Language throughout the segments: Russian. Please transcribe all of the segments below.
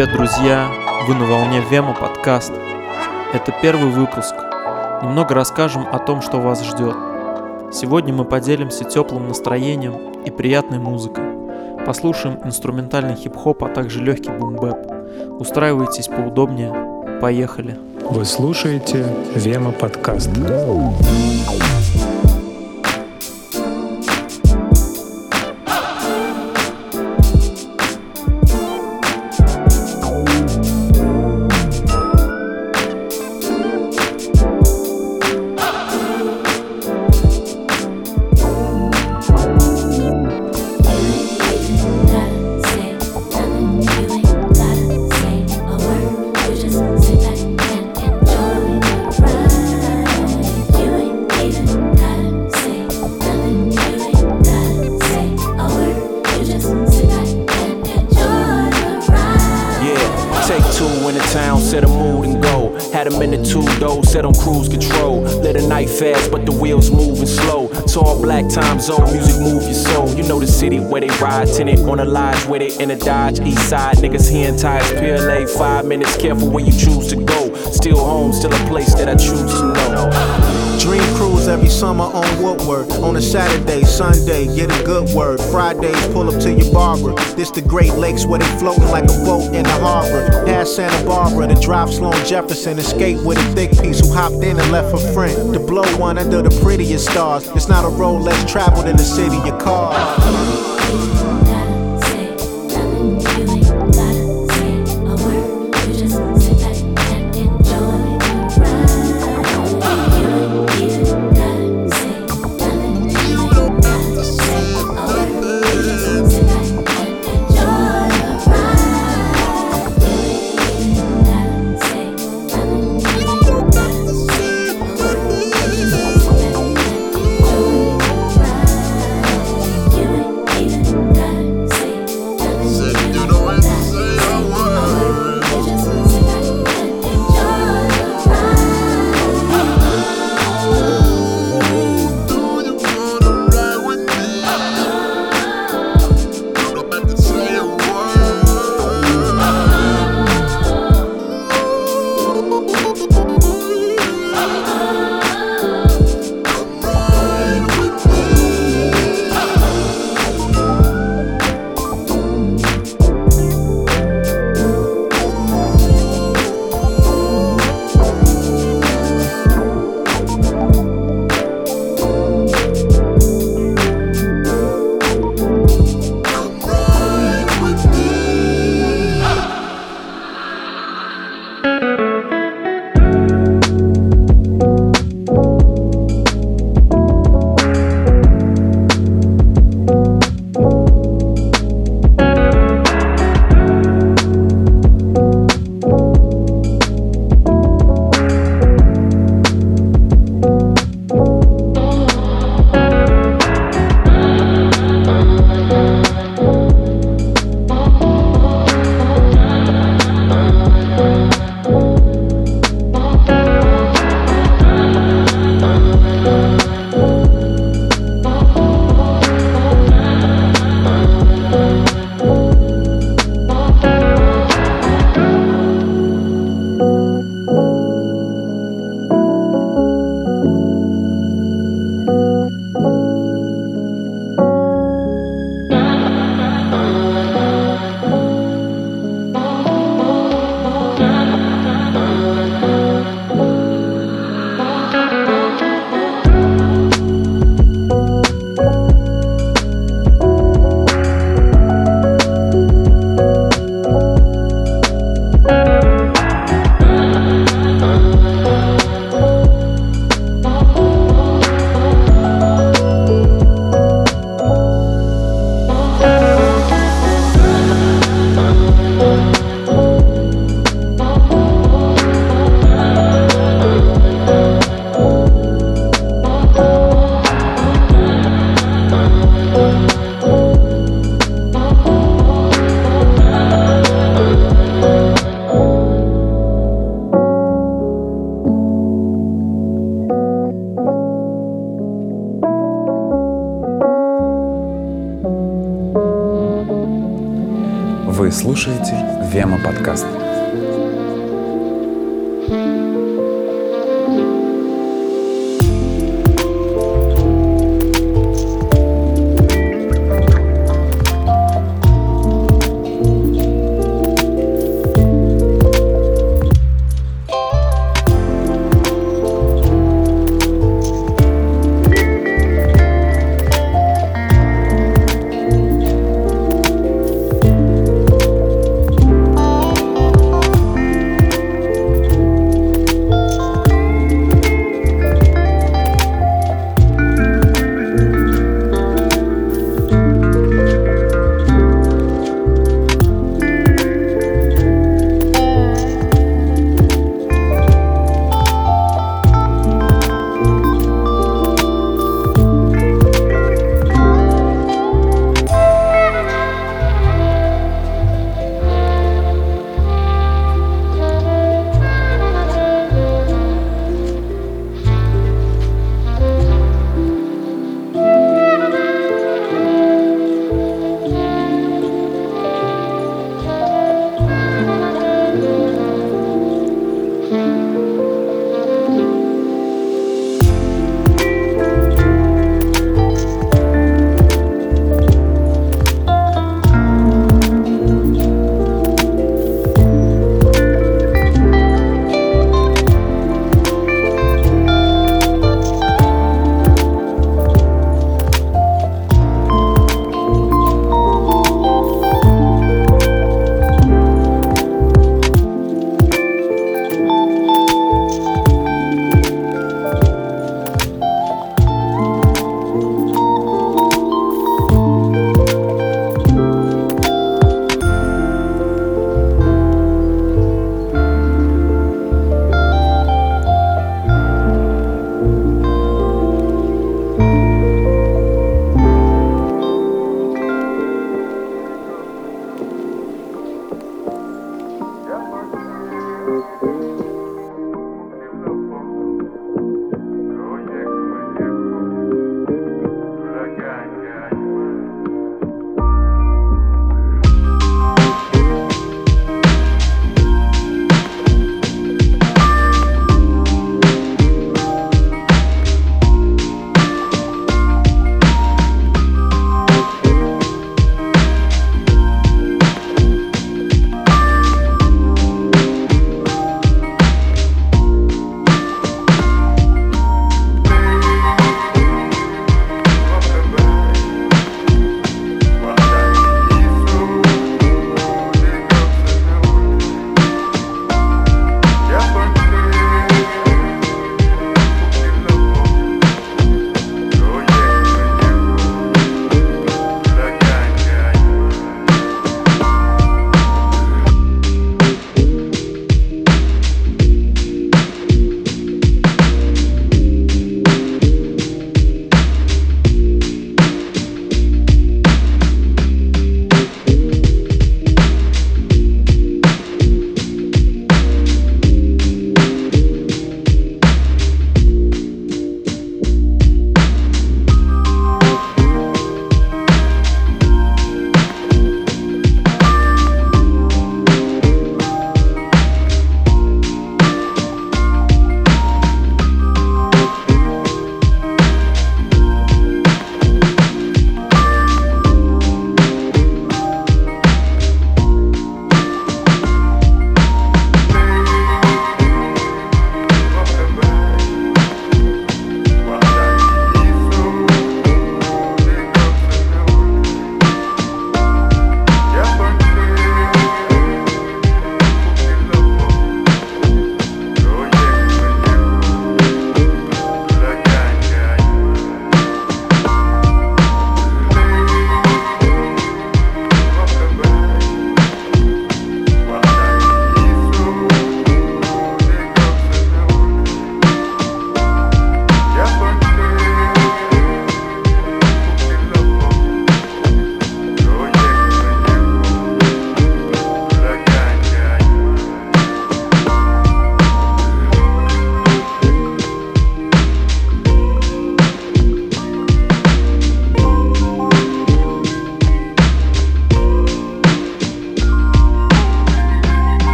Привет, друзья! Вы на волне Вема подкаст. Это первый выпуск. Немного расскажем о том, что вас ждет. Сегодня мы поделимся теплым настроением и приятной музыкой. Послушаем инструментальный хип-хоп, а также легкий бум-бэп. Устраивайтесь поудобнее. Поехали! Вы слушаете Вема подкаст. In a Dodge, east side. Niggas hearing tires, PLA, five minutes, careful where you choose to go. Still home, still a place that I choose to know. Dream cruise every summer on Woodward. On a Saturday, Sunday, get a good word. Fridays, pull up to your barber. This the Great Lakes where they floating like a boat in the harbor. Past Santa Barbara to drive Sloan Jefferson. Escape with a thick piece who hopped in and left a friend. To blow one under the prettiest stars. It's not a road less traveled in the city, your car.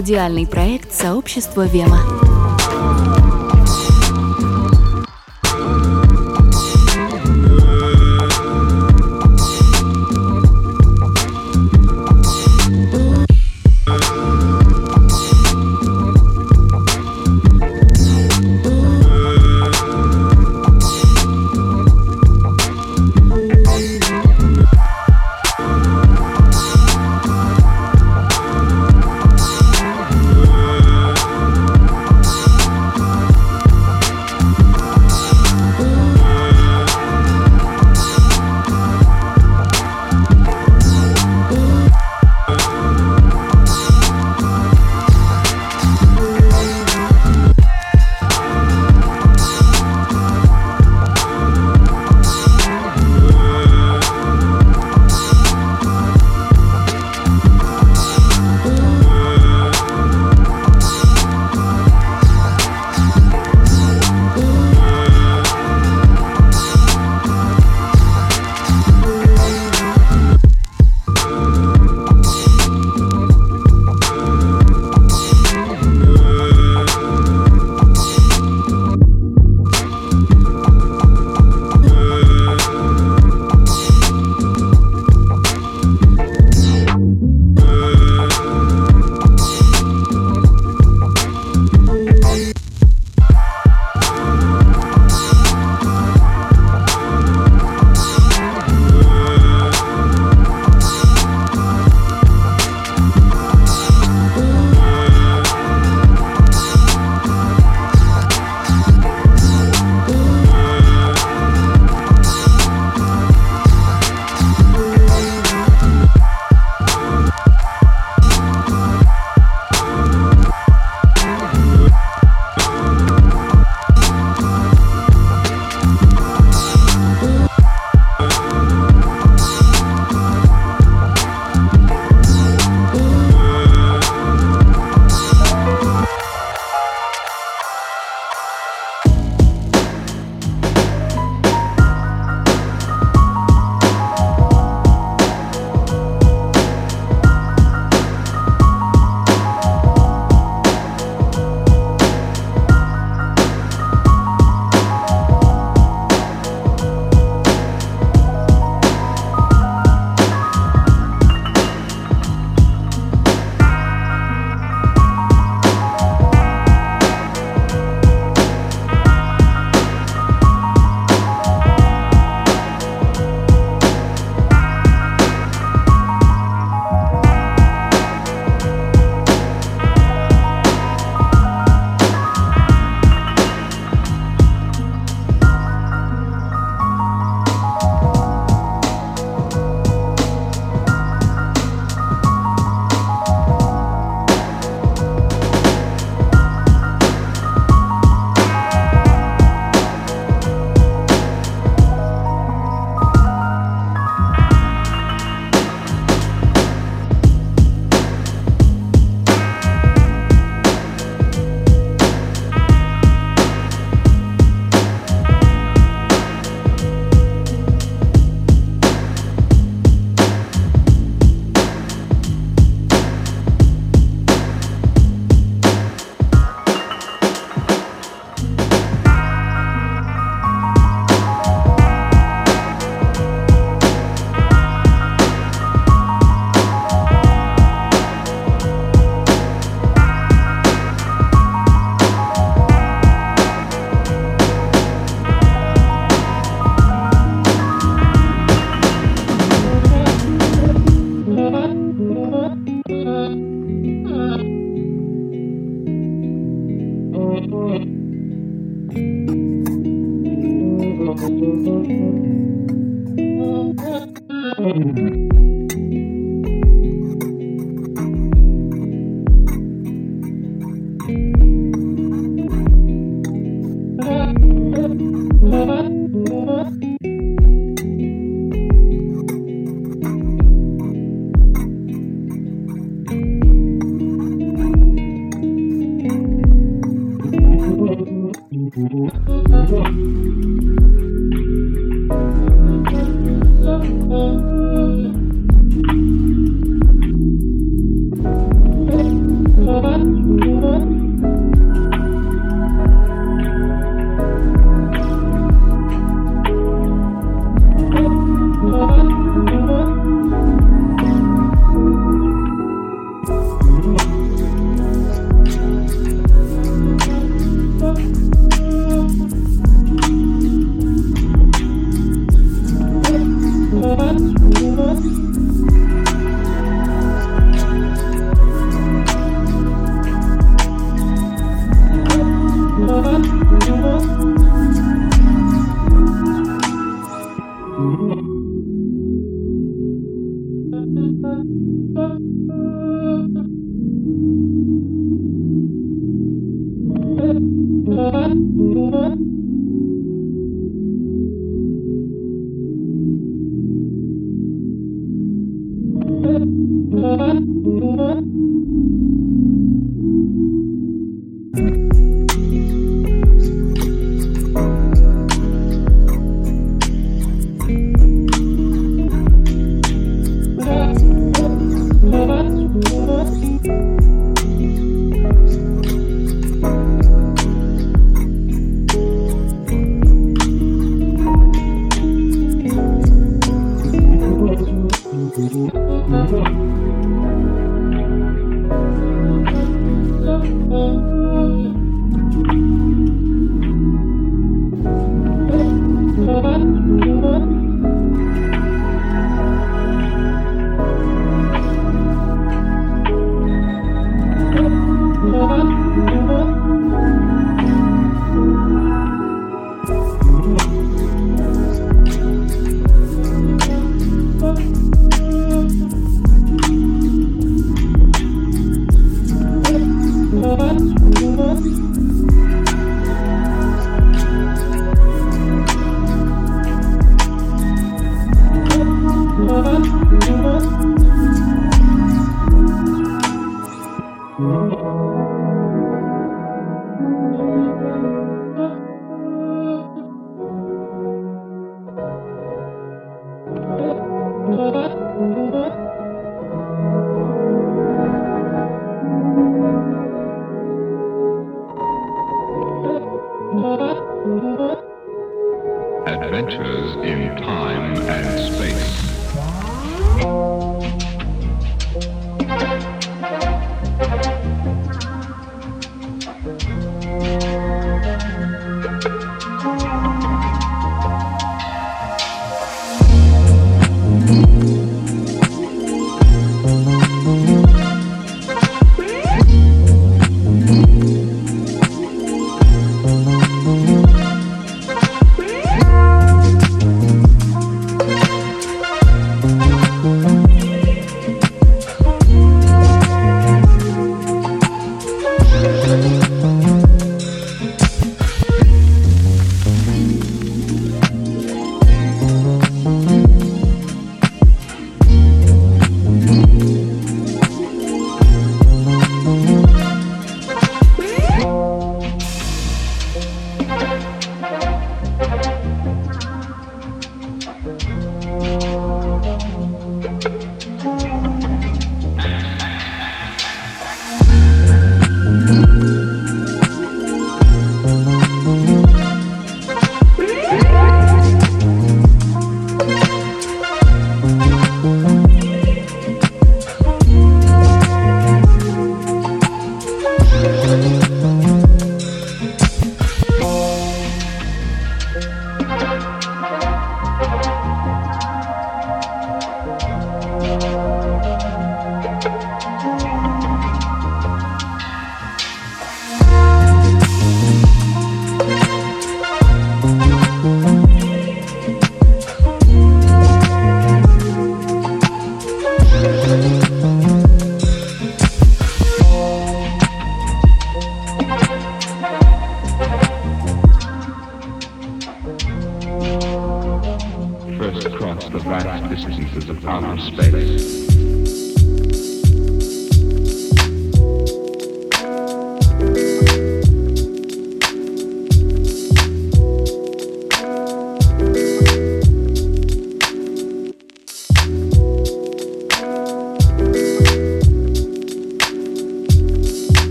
Аудиальный проект сообщества Вема.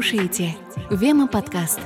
Слушаете Вема подкаст.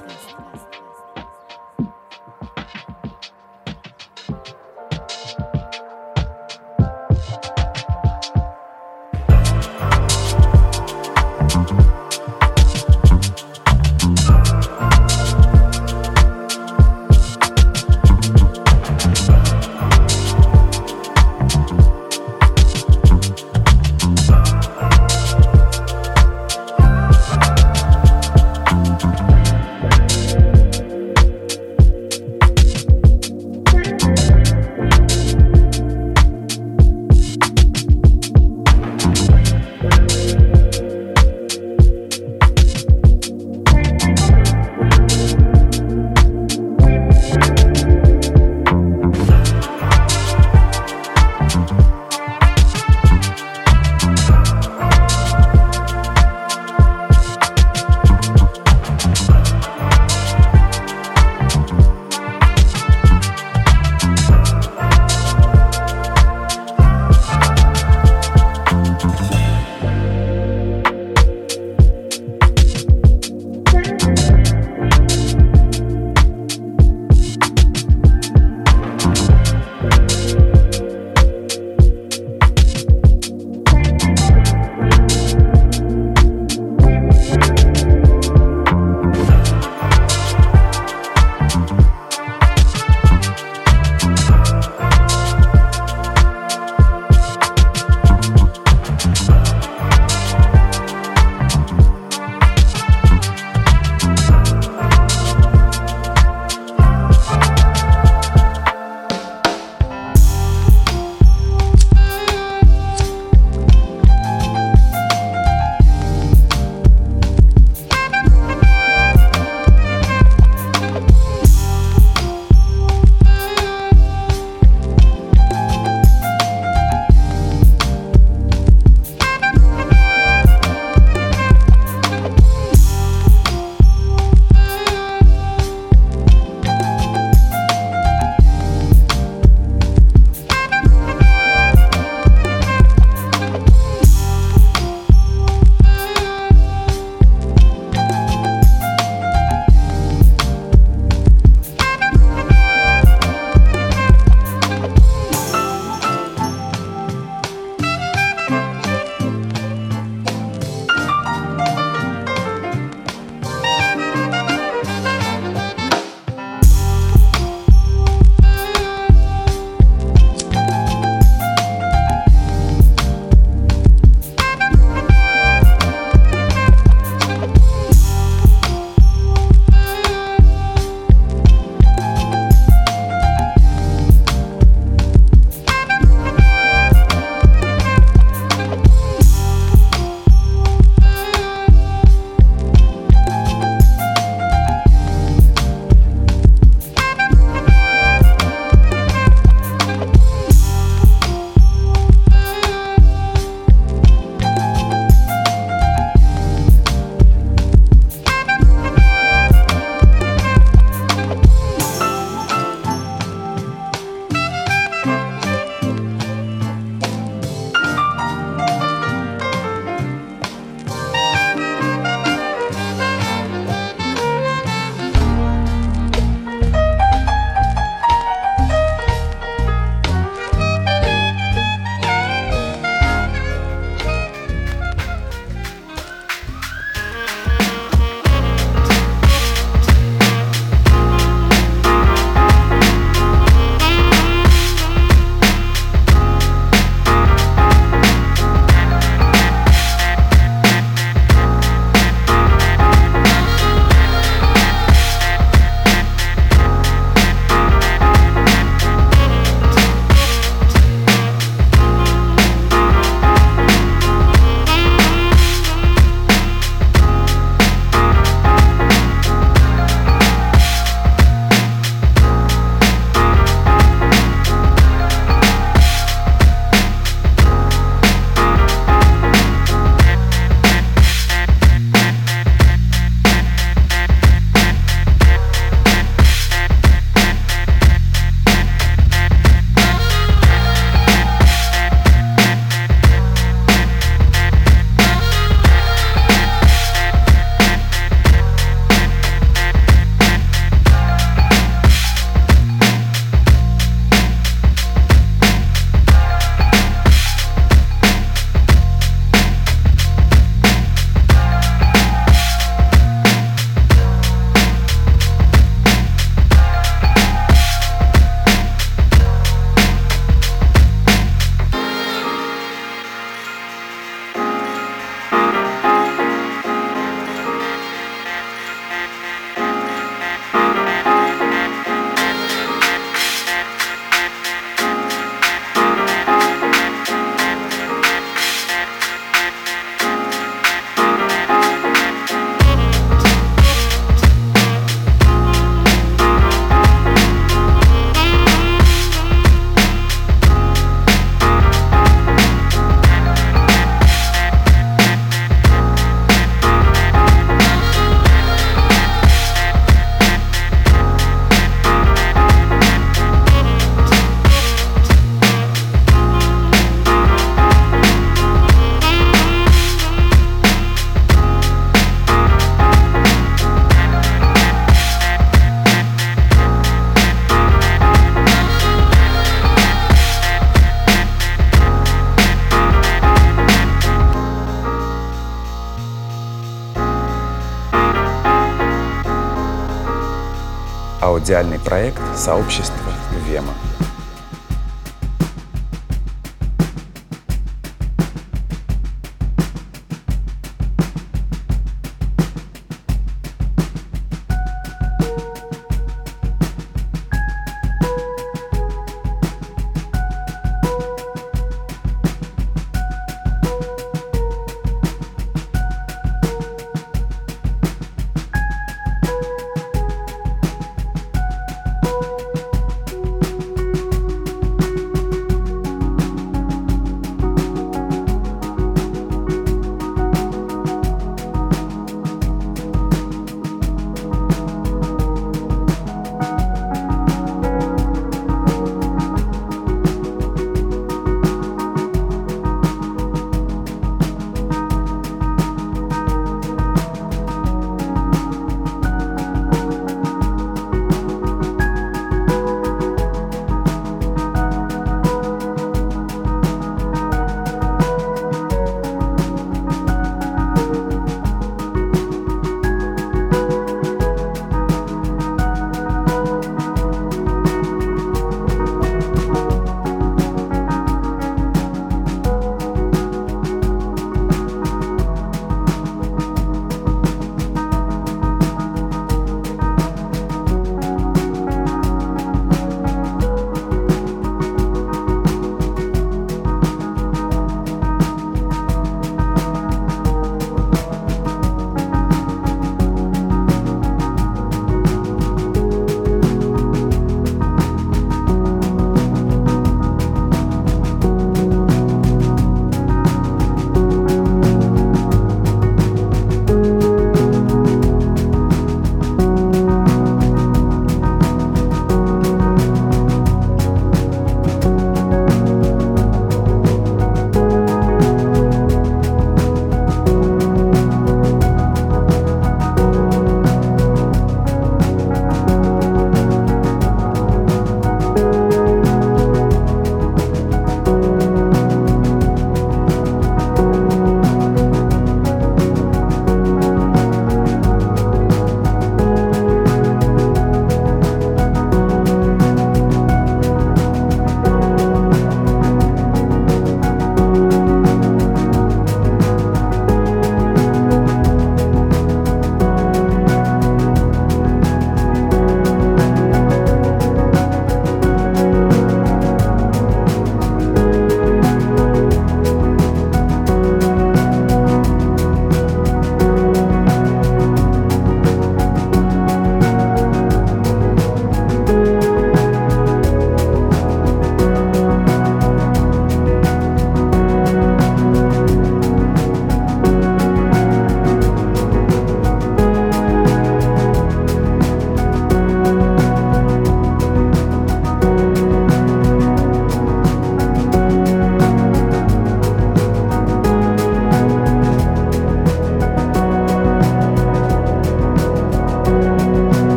Проект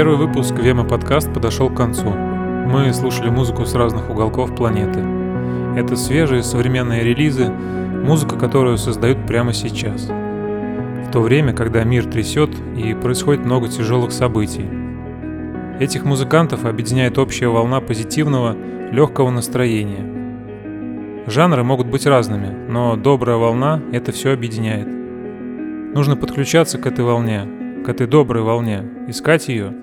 Первый выпуск Вема подкаст подошел к концу. Мы слушали музыку с разных уголков планеты. Это свежие современные релизы, музыка, которую создают прямо сейчас. В то время, когда мир трясет и происходит много тяжелых событий. Этих музыкантов объединяет общая волна позитивного, легкого настроения. Жанры могут быть разными, но добрая волна это все объединяет. Нужно подключаться к этой волне, к этой доброй волне, искать ее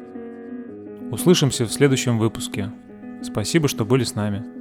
Услышимся в следующем выпуске. Спасибо, что были с нами.